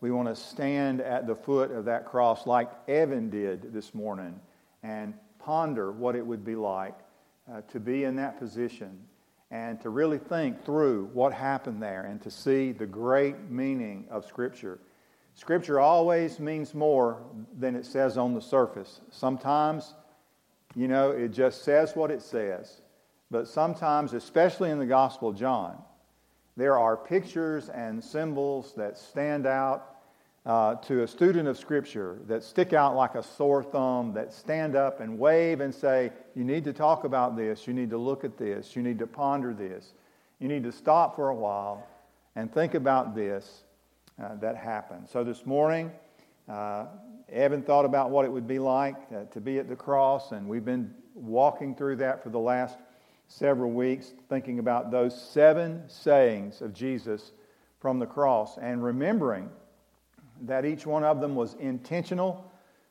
we want to stand at the foot of that cross like Evan did this morning and ponder what it would be like uh, to be in that position and to really think through what happened there and to see the great meaning of Scripture. Scripture always means more than it says on the surface. Sometimes, you know, it just says what it says. But sometimes, especially in the Gospel of John, there are pictures and symbols that stand out uh, to a student of Scripture that stick out like a sore thumb, that stand up and wave and say, You need to talk about this, you need to look at this, you need to ponder this, you need to stop for a while and think about this uh, that happened. So this morning, uh, Evan thought about what it would be like uh, to be at the cross, and we've been walking through that for the last several weeks, thinking about those seven sayings of Jesus from the cross and remembering that each one of them was intentional.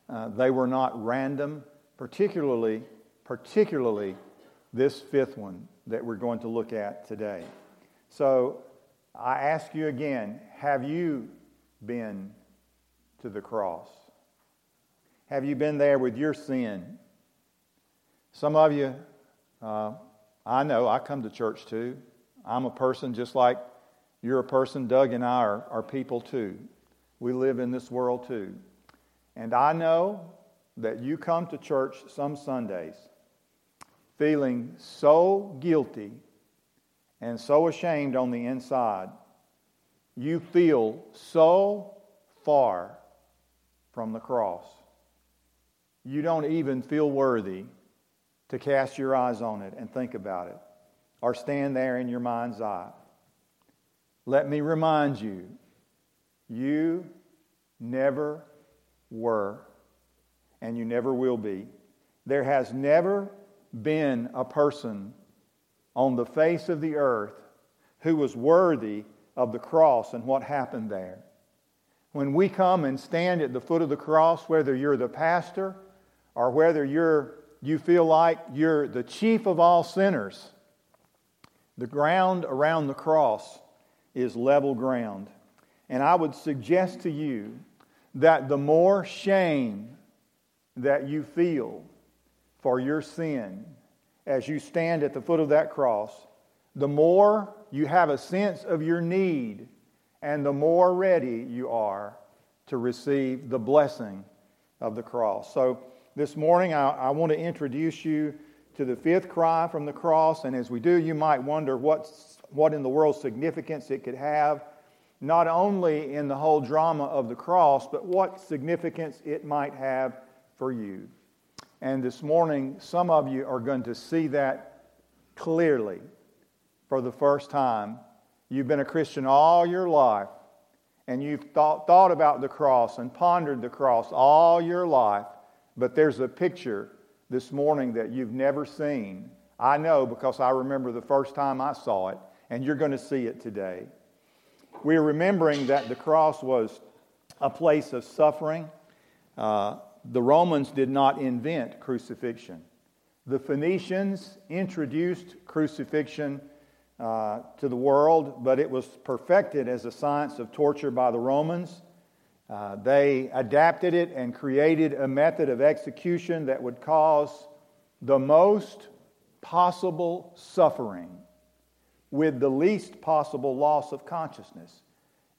Uh, they were not random, particularly, particularly this fifth one that we're going to look at today. So I ask you again have you been to the cross? Have you been there with your sin? Some of you, uh, I know, I come to church too. I'm a person just like you're a person. Doug and I are, are people too. We live in this world too. And I know that you come to church some Sundays feeling so guilty and so ashamed on the inside. You feel so far from the cross. You don't even feel worthy to cast your eyes on it and think about it or stand there in your mind's eye. Let me remind you you never were, and you never will be. There has never been a person on the face of the earth who was worthy of the cross and what happened there. When we come and stand at the foot of the cross, whether you're the pastor or whether you're, you feel like you're the chief of all sinners, the ground around the cross is level ground. And I would suggest to you that the more shame that you feel for your sin as you stand at the foot of that cross, the more you have a sense of your need and the more ready you are to receive the blessing of the cross. So, this morning, I, I want to introduce you to the fifth cry from the cross. And as we do, you might wonder what's, what in the world significance it could have not only in the whole drama of the cross, but what significance it might have for you. And this morning, some of you are going to see that clearly for the first time. You've been a Christian all your life, and you've thought, thought about the cross and pondered the cross all your life, but there's a picture this morning that you've never seen. I know because I remember the first time I saw it, and you're going to see it today. We're remembering that the cross was a place of suffering. Uh, the Romans did not invent crucifixion. The Phoenicians introduced crucifixion uh, to the world, but it was perfected as a science of torture by the Romans. Uh, they adapted it and created a method of execution that would cause the most possible suffering with the least possible loss of consciousness.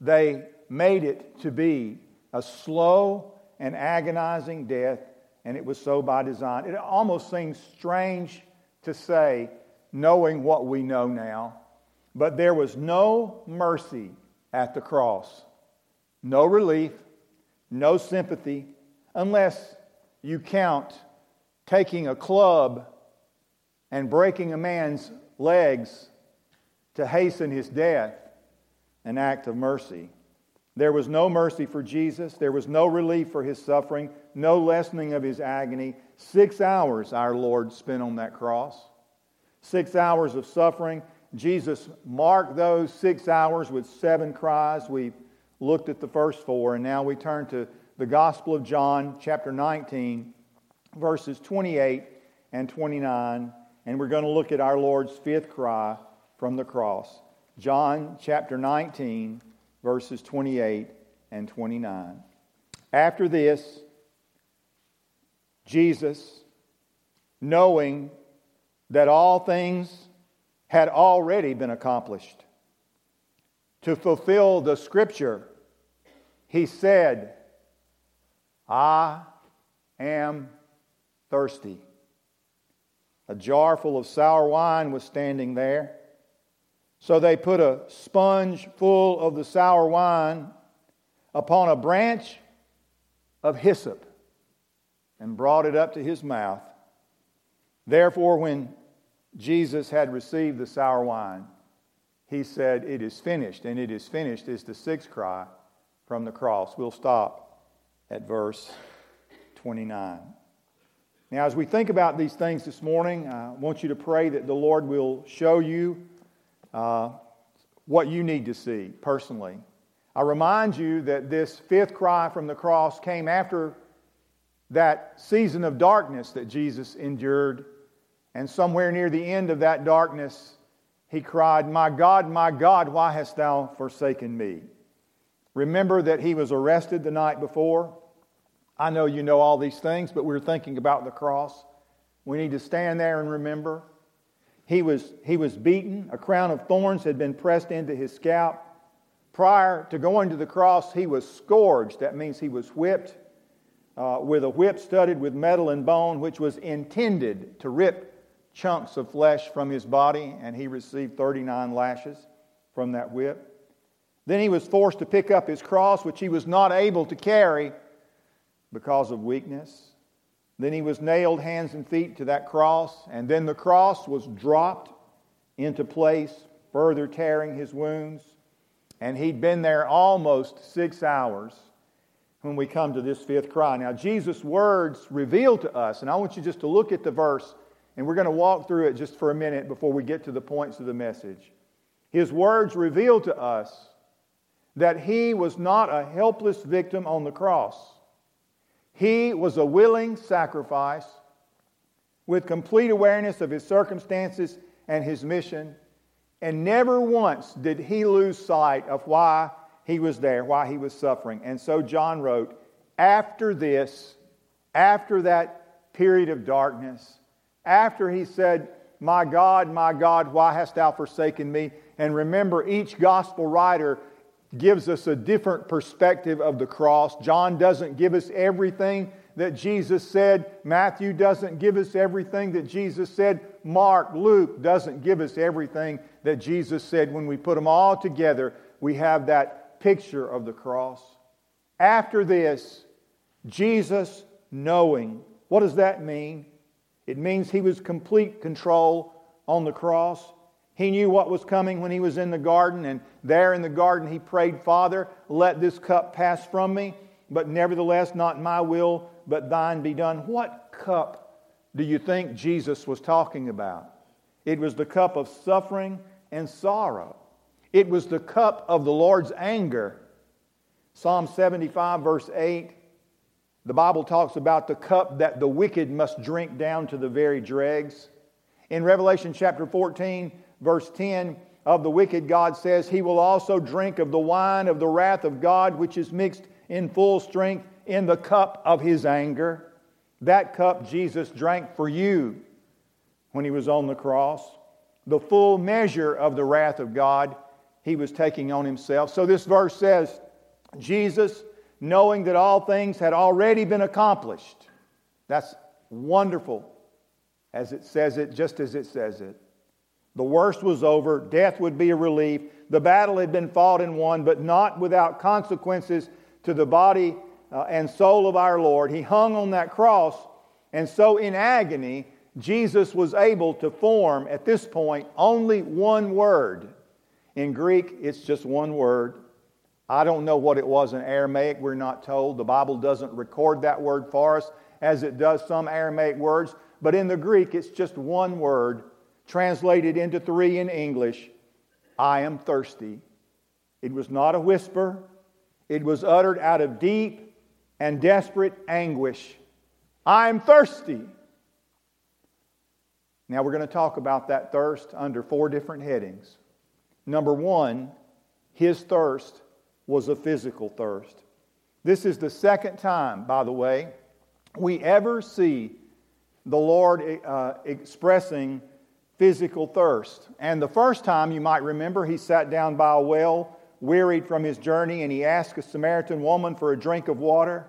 They made it to be a slow and agonizing death, and it was so by design. It almost seems strange to say, knowing what we know now, but there was no mercy at the cross, no relief, no sympathy, unless you count taking a club and breaking a man's legs to hasten his death, an act of mercy. There was no mercy for Jesus. There was no relief for his suffering, no lessening of his agony. Six hours our Lord spent on that cross. Six hours of suffering. Jesus marked those six hours with seven cries. We've looked at the first four, and now we turn to the Gospel of John, chapter 19, verses 28 and 29, and we're going to look at our Lord's fifth cry from the cross. John chapter 19, verses 28 and 29. After this, Jesus, knowing that all things had already been accomplished, to fulfill the scripture, he said, I am thirsty. A jar full of sour wine was standing there. So they put a sponge full of the sour wine upon a branch of hyssop and brought it up to his mouth. Therefore, when Jesus had received the sour wine, he said, It is finished. And it is finished is the sixth cry from the cross. We'll stop at verse 29. Now, as we think about these things this morning, I want you to pray that the Lord will show you uh, what you need to see personally. I remind you that this fifth cry from the cross came after that season of darkness that Jesus endured. And somewhere near the end of that darkness, he cried, My God, my God, why hast thou forsaken me? Remember that he was arrested the night before. I know you know all these things, but we're thinking about the cross. We need to stand there and remember. He was, he was beaten, a crown of thorns had been pressed into his scalp. Prior to going to the cross, he was scourged. That means he was whipped uh, with a whip studded with metal and bone, which was intended to rip chunks of flesh from his body, and he received 39 lashes from that whip. Then he was forced to pick up his cross, which he was not able to carry because of weakness. Then he was nailed hands and feet to that cross, and then the cross was dropped into place, further tearing his wounds. And he'd been there almost six hours when we come to this fifth cry. Now, Jesus' words reveal to us, and I want you just to look at the verse, and we're going to walk through it just for a minute before we get to the points of the message. His words reveal to us that he was not a helpless victim on the cross. He was a willing sacrifice with complete awareness of his circumstances and his mission and never once did he lose sight of why he was there, why he was suffering. And so John wrote, after this, after that period of darkness, after he said, My God, my God, why hast thou forsaken me? And remember, each gospel writer gives us a different perspective of the cross. John doesn't give us everything that Jesus said. Matthew doesn't give us everything that Jesus said. Mark, Luke doesn't give us everything that Jesus said. When we put them all together, we have that picture of the cross. After this, Jesus knowing. What does that mean? It means he was complete control on the cross. He knew what was coming when he was in the garden, and there in the garden he prayed, Father, let this cup pass from me, but nevertheless, not my will, but thine be done. What cup do you think Jesus was talking about? It was the cup of suffering and sorrow. It was the cup of the Lord's anger. Psalm 75, verse 8, the Bible talks about the cup that the wicked must drink down to the very dregs. In Revelation chapter 14, verse 10, of the wicked, God says, He will also drink of the wine of the wrath of God, which is mixed in full strength in the cup of His anger. That cup Jesus drank for you when He was on the cross the full measure of the wrath of God he was taking on himself. So this verse says, Jesus, knowing that all things had already been accomplished. That's wonderful as it says it, just as it says it. The worst was over, death would be a relief. The battle had been fought and won, but not without consequences to the body uh, and soul of our Lord. He hung on that cross, and so in agony, Jesus was able to form at this point only one word. In Greek, it's just one word. I don't know what it was in Aramaic, we're not told. The Bible doesn't record that word for us as it does some Aramaic words. But in the Greek, it's just one word translated into three in English I am thirsty. It was not a whisper, it was uttered out of deep and desperate anguish. I am thirsty. Now we're going to talk about that thirst under four different headings. Number one, his thirst was a physical thirst. This is the second time, by the way, we ever see the Lord uh, expressing physical thirst. And the first time, you might remember, he sat down by a well, wearied from his journey, and he asked a Samaritan woman for a drink of water.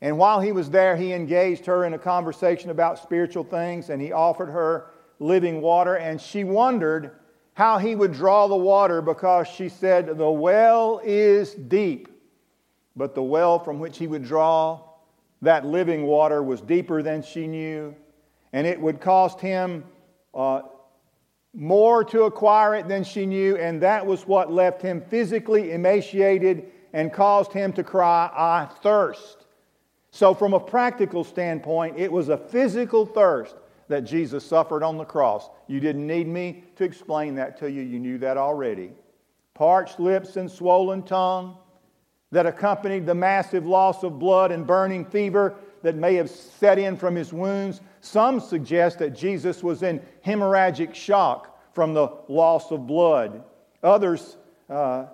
And while he was there, he engaged her in a conversation about spiritual things, and he offered her living water. And she wondered how he would draw the water because she said, The well is deep. But the well from which he would draw that living water was deeper than she knew, and it would cost him uh, more to acquire it than she knew, and that was what left him physically emaciated and caused him to cry, I thirst. So, from a practical standpoint, it was a physical thirst that Jesus suffered on the cross. You didn't need me to explain that to you, you knew that already. Parched lips and swollen tongue that accompanied the massive loss of blood and burning fever that may have set in from his wounds. Some suggest that Jesus was in hemorrhagic shock from the loss of blood. Others uh,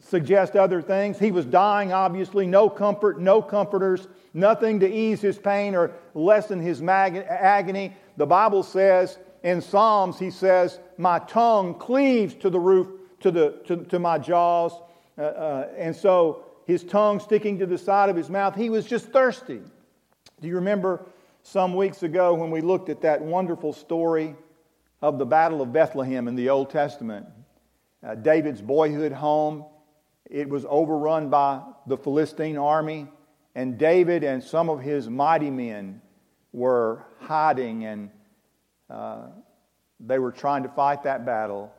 suggest other things. He was dying, obviously, no comfort, no comforters, nothing to ease his pain or lessen his mag- agony. The Bible says in Psalms, he says, My tongue cleaves to the roof, to, the, to, to my jaws. Uh, uh, and so his tongue sticking to the side of his mouth, he was just thirsty. Do you remember some weeks ago when we looked at that wonderful story of the Battle of Bethlehem in the Old Testament? Uh, David's boyhood home, it was overrun by the Philistine army, and David and some of his mighty men were hiding and uh, they were trying to fight that battle.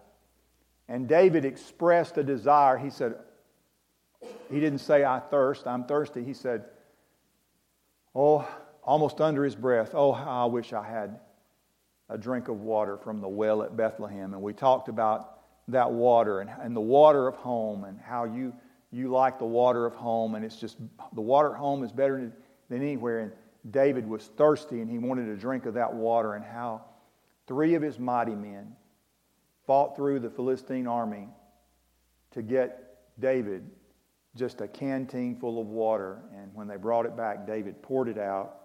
And David expressed a desire. He said, he didn't say, I thirst, I'm thirsty. He said, Oh, almost under his breath, oh, how I wish I had a drink of water from the well at Bethlehem. And we talked about that water and, and the water of home and how you, you like the water of home. And it's just, the water at home is better than, than anywhere. And David was thirsty and he wanted a drink of that water, and how three of his mighty men fought through the Philistine army to get David just a canteen full of water. And when they brought it back, David poured it out.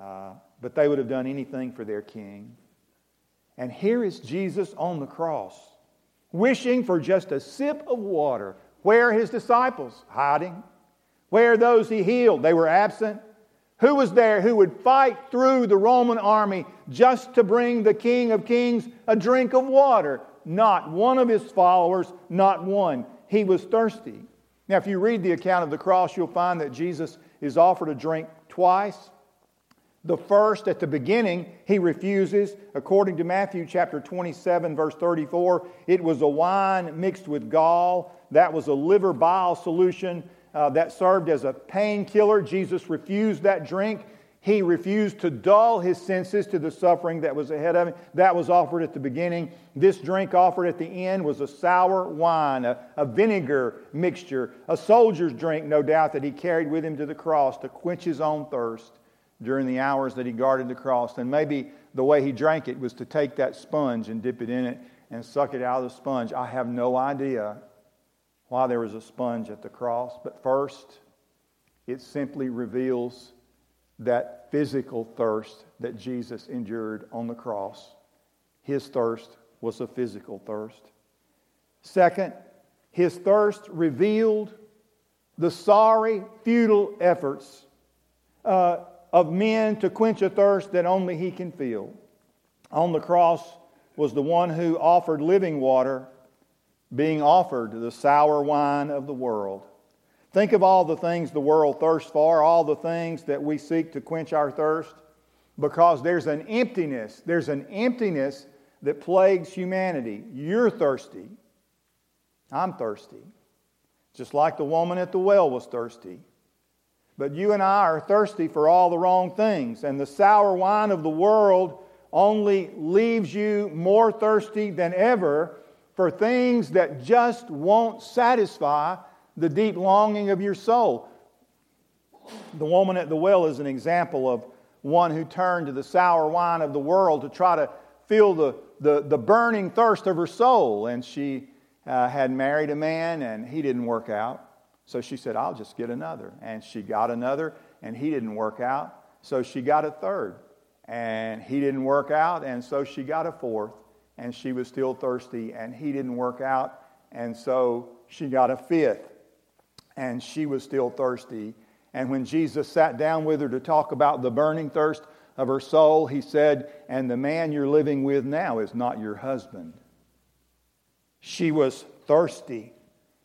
Uh, but they would have done anything for their king. And here is Jesus on the cross, wishing for just a sip of water. Where are his disciples? Hiding. Where are those he healed? They were absent. Who was there who would fight through the Roman army just to bring the King of Kings a drink of water? Not one of his followers, not one. He was thirsty. Now, if you read the account of the cross, you'll find that Jesus is offered a drink twice. The first, at the beginning, he refuses. According to Matthew chapter 27, verse 34, it was a wine mixed with gall. That was a liver bile solution uh, that served as a painkiller. Jesus refused that drink. He refused to dull his senses to the suffering that was ahead of him. That was offered at the beginning. This drink offered at the end was a sour wine, a, a vinegar mixture, a soldier's drink, no doubt, that he carried with him to the cross to quench his own thirst during the hours that he guarded the cross. And maybe the way he drank it was to take that sponge and dip it in it and suck it out of the sponge. I have no idea why there was a sponge at the cross. But first, it simply reveals that physical thirst that Jesus endured on the cross. His thirst was a physical thirst. Second, his thirst revealed the sorry, futile efforts uh, of men to quench a thirst that only he can feel. On the cross was the one who offered living water being offered the sour wine of the world. Think of all the things the world thirsts for, all the things that we seek to quench our thirst, because there's an emptiness. There's an emptiness that plagues humanity. You're thirsty. I'm thirsty. Just like the woman at the well was thirsty. But you and I are thirsty for all the wrong things, and the sour wine of the world only leaves you more thirsty than ever for things that just won't satisfy the deep longing of your soul. The woman at the well is an example of one who turned to the sour wine of the world to try to feel the, the, the burning thirst of her soul. And she uh, had married a man, and he didn't work out. So she said, I'll just get another. And she got another, and he didn't work out. So she got a third, and he didn't work out. And so she got a fourth, and she was still thirsty, and he didn't work out. And so she got a fifth, and she was still thirsty. And when Jesus sat down with her to talk about the burning thirst of her soul, he said, And the man you're living with now is not your husband. She was thirsty,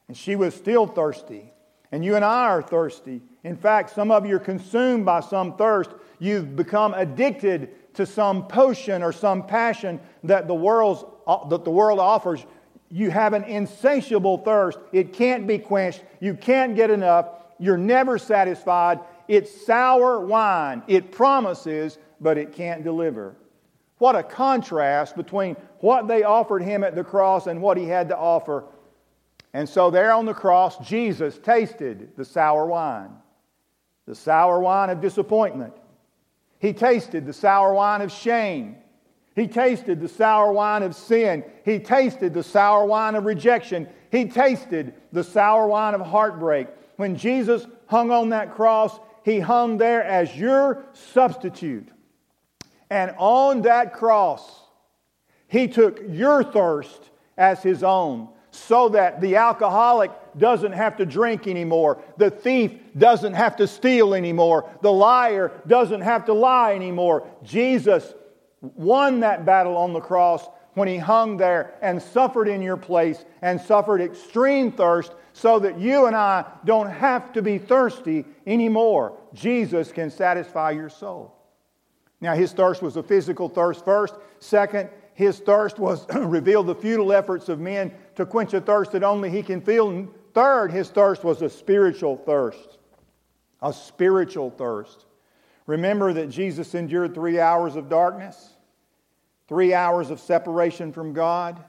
and she was still thirsty. And you and I are thirsty. In fact, some of you are consumed by some thirst. You've become addicted to some potion or some passion that the, world's, uh, that the world offers. You have an insatiable thirst. It can't be quenched. You can't get enough. You're never satisfied. It's sour wine. It promises, but it can't deliver. What a contrast between what they offered him at the cross and what he had to offer. And so, there on the cross, Jesus tasted the sour wine, the sour wine of disappointment. He tasted the sour wine of shame. He tasted the sour wine of sin. He tasted the sour wine of rejection. He tasted the sour wine of heartbreak. When Jesus hung on that cross, he hung there as your substitute. And on that cross, he took your thirst as his own so that the alcoholic doesn't have to drink anymore. The thief doesn't have to steal anymore. The liar doesn't have to lie anymore. Jesus won that battle on the cross when he hung there and suffered in your place and suffered extreme thirst so that you and I don't have to be thirsty anymore. Jesus can satisfy your soul. Now, his thirst was a physical thirst first. Second, his thirst was revealed the futile efforts of men to quench a thirst that only he can feel. Third, his thirst was a spiritual thirst. A spiritual thirst. Remember that Jesus endured three hours of darkness, three hours of separation from God,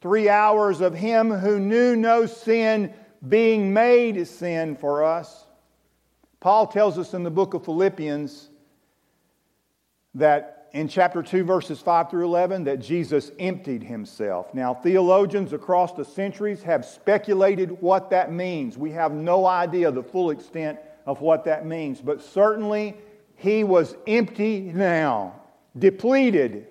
three hours of him who knew no sin being made sin for us. Paul tells us in the book of Philippians that in chapter 2, verses 5 through 11, that Jesus emptied himself. Now, theologians across the centuries have speculated what that means. We have no idea the full extent of what that means, but certainly he was empty now, depleted.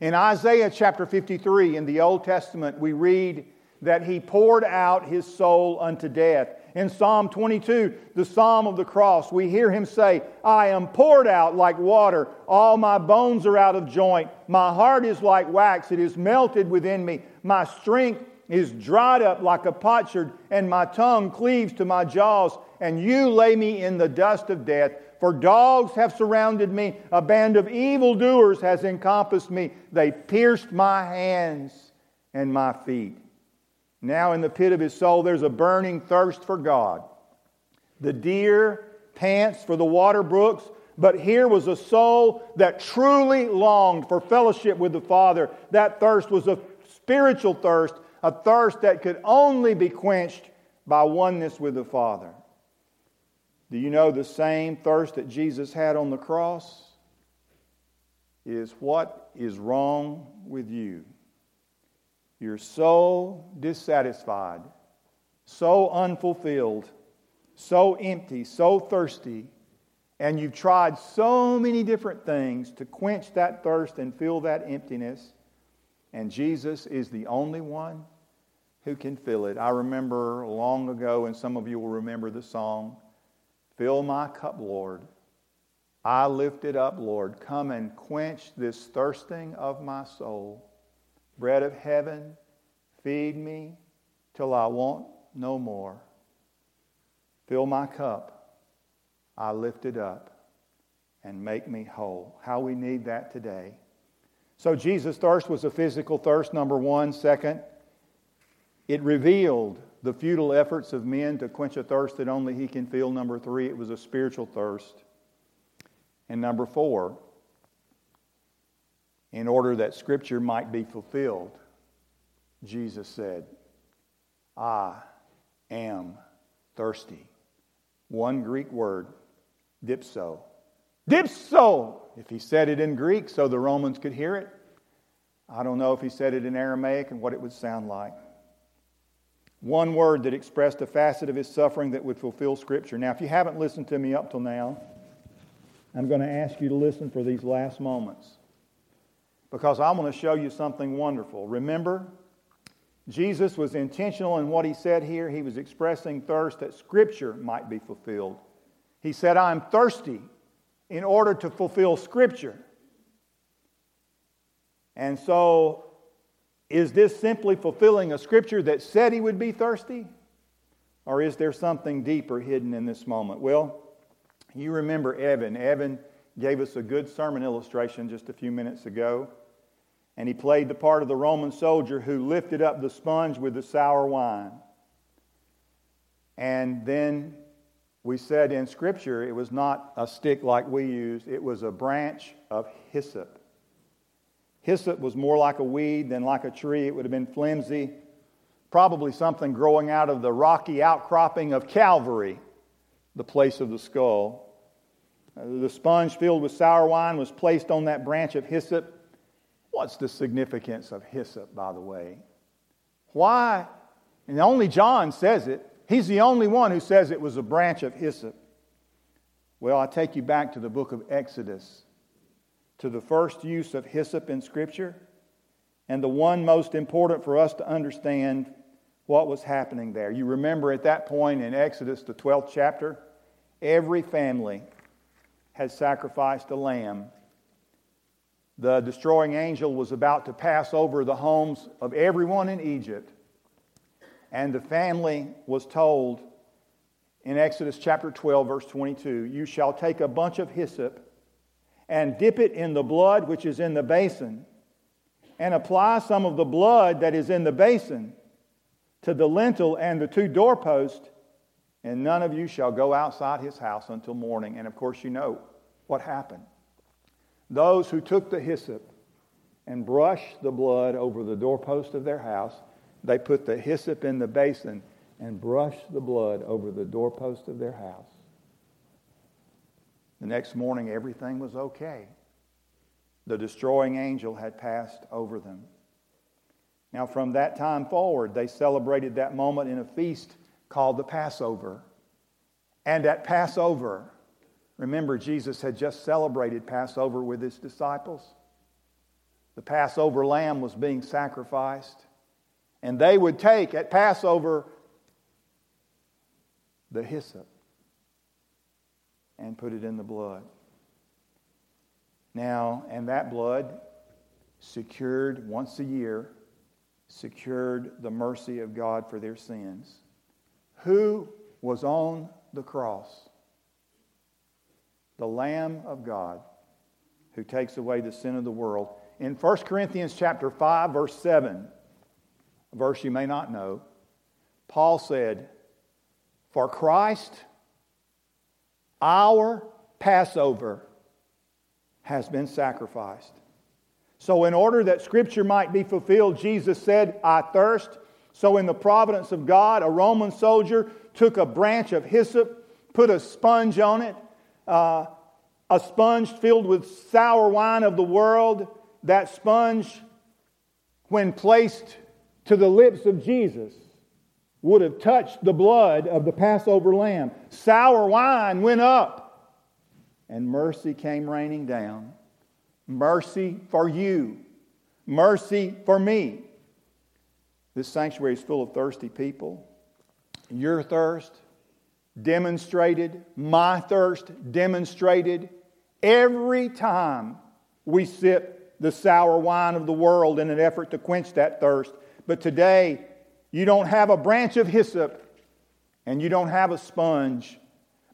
In Isaiah chapter 53 in the Old Testament, we read that he poured out his soul unto death. In Psalm 22, the Psalm of the cross, we hear him say, I am poured out like water. All my bones are out of joint. My heart is like wax. It is melted within me. My strength is dried up like a potsherd, and my tongue cleaves to my jaws. And you lay me in the dust of death. For dogs have surrounded me. A band of evildoers has encompassed me. They pierced my hands and my feet. Now, in the pit of his soul, there's a burning thirst for God. The deer pants for the water brooks, but here was a soul that truly longed for fellowship with the Father. That thirst was a spiritual thirst, a thirst that could only be quenched by oneness with the Father. Do you know the same thirst that Jesus had on the cross is what is wrong with you? You're so dissatisfied, so unfulfilled, so empty, so thirsty, and you've tried so many different things to quench that thirst and fill that emptiness, and Jesus is the only one who can fill it. I remember long ago, and some of you will remember the song, Fill my cup, Lord. I lift it up, Lord. Come and quench this thirsting of my soul. Bread of heaven, feed me till I want no more. Fill my cup. I lift it up and make me whole. How we need that today. So, Jesus' thirst was a physical thirst, number one. Second, it revealed the futile efforts of men to quench a thirst that only He can feel. Number three, it was a spiritual thirst. And number four, in order that Scripture might be fulfilled. Jesus said, I am thirsty. One Greek word, dipso. Dipso! If he said it in Greek so the Romans could hear it, I don't know if he said it in Aramaic and what it would sound like. One word that expressed a facet of his suffering that would fulfill Scripture. Now, if you haven't listened to me up till now, I'm going to ask you to listen for these last moments because I want to show you something wonderful. Remember, Jesus was intentional in what he said here. He was expressing thirst that Scripture might be fulfilled. He said, I'm thirsty in order to fulfill Scripture. And so, is this simply fulfilling a Scripture that said he would be thirsty? Or is there something deeper hidden in this moment? Well, you remember Evan. Evan gave us a good sermon illustration just a few minutes ago. And he played the part of the Roman soldier who lifted up the sponge with the sour wine. And then we said in Scripture it was not a stick like we used, it was a branch of hyssop. Hyssop was more like a weed than like a tree. It would have been flimsy, probably something growing out of the rocky outcropping of Calvary, the place of the skull. Uh, the sponge filled with sour wine was placed on that branch of hyssop What's the significance of hyssop, by the way? Why? And only John says it. He's the only one who says it was a branch of hyssop. Well, I take you back to the book of Exodus, to the first use of hyssop in Scripture, and the one most important for us to understand what was happening there. You remember at that point in Exodus, the 12th chapter, every family had sacrificed a lamb the destroying angel was about to pass over the homes of everyone in Egypt. And the family was told in Exodus chapter 12, verse 22 You shall take a bunch of hyssop and dip it in the blood which is in the basin, and apply some of the blood that is in the basin to the lintel and the two doorposts, and none of you shall go outside his house until morning. And of course, you know what happened. Those who took the hyssop and brushed the blood over the doorpost of their house, they put the hyssop in the basin and brushed the blood over the doorpost of their house. The next morning, everything was okay. The destroying angel had passed over them. Now, from that time forward, they celebrated that moment in a feast called the Passover. And at Passover, Remember, Jesus had just celebrated Passover with his disciples. The Passover lamb was being sacrificed. And they would take at Passover the hyssop and put it in the blood. Now, and that blood secured once a year, secured the mercy of God for their sins. Who was on the cross? the Lamb of God who takes away the sin of the world. In 1 Corinthians chapter 5 verse 7, a verse you may not know, Paul said, "For Christ our Passover has been sacrificed." So in order that scripture might be fulfilled, Jesus said, "I thirst." So in the providence of God, a Roman soldier took a branch of hyssop, put a sponge on it, uh, a sponge filled with sour wine of the world. That sponge, when placed to the lips of Jesus, would have touched the blood of the Passover lamb. Sour wine went up, and mercy came raining down. Mercy for you, mercy for me. This sanctuary is full of thirsty people. Your thirst, demonstrated, my thirst demonstrated every time we sip the sour wine of the world in an effort to quench that thirst. But today, you don't have a branch of hyssop and you don't have a sponge,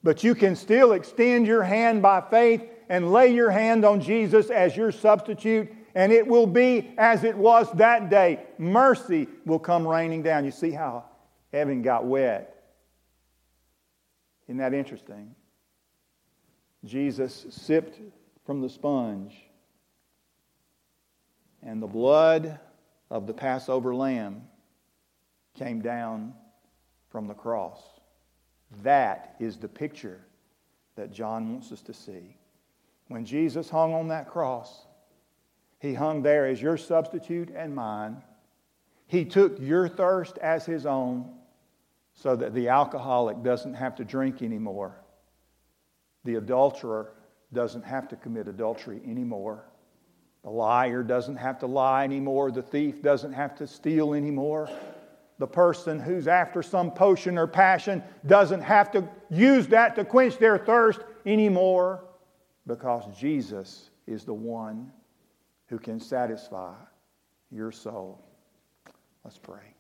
but you can still extend your hand by faith and lay your hand on Jesus as your substitute, and it will be as it was that day. Mercy will come raining down. You see how Evan got wet isn't that interesting? Jesus sipped from the sponge, and the blood of the Passover lamb came down from the cross. That is the picture that John wants us to see. When Jesus hung on that cross, he hung there as your substitute and mine. He took your thirst as his own so that the alcoholic doesn't have to drink anymore. The adulterer doesn't have to commit adultery anymore. The liar doesn't have to lie anymore. The thief doesn't have to steal anymore. The person who's after some potion or passion doesn't have to use that to quench their thirst anymore because Jesus is the one who can satisfy your soul. Let's pray.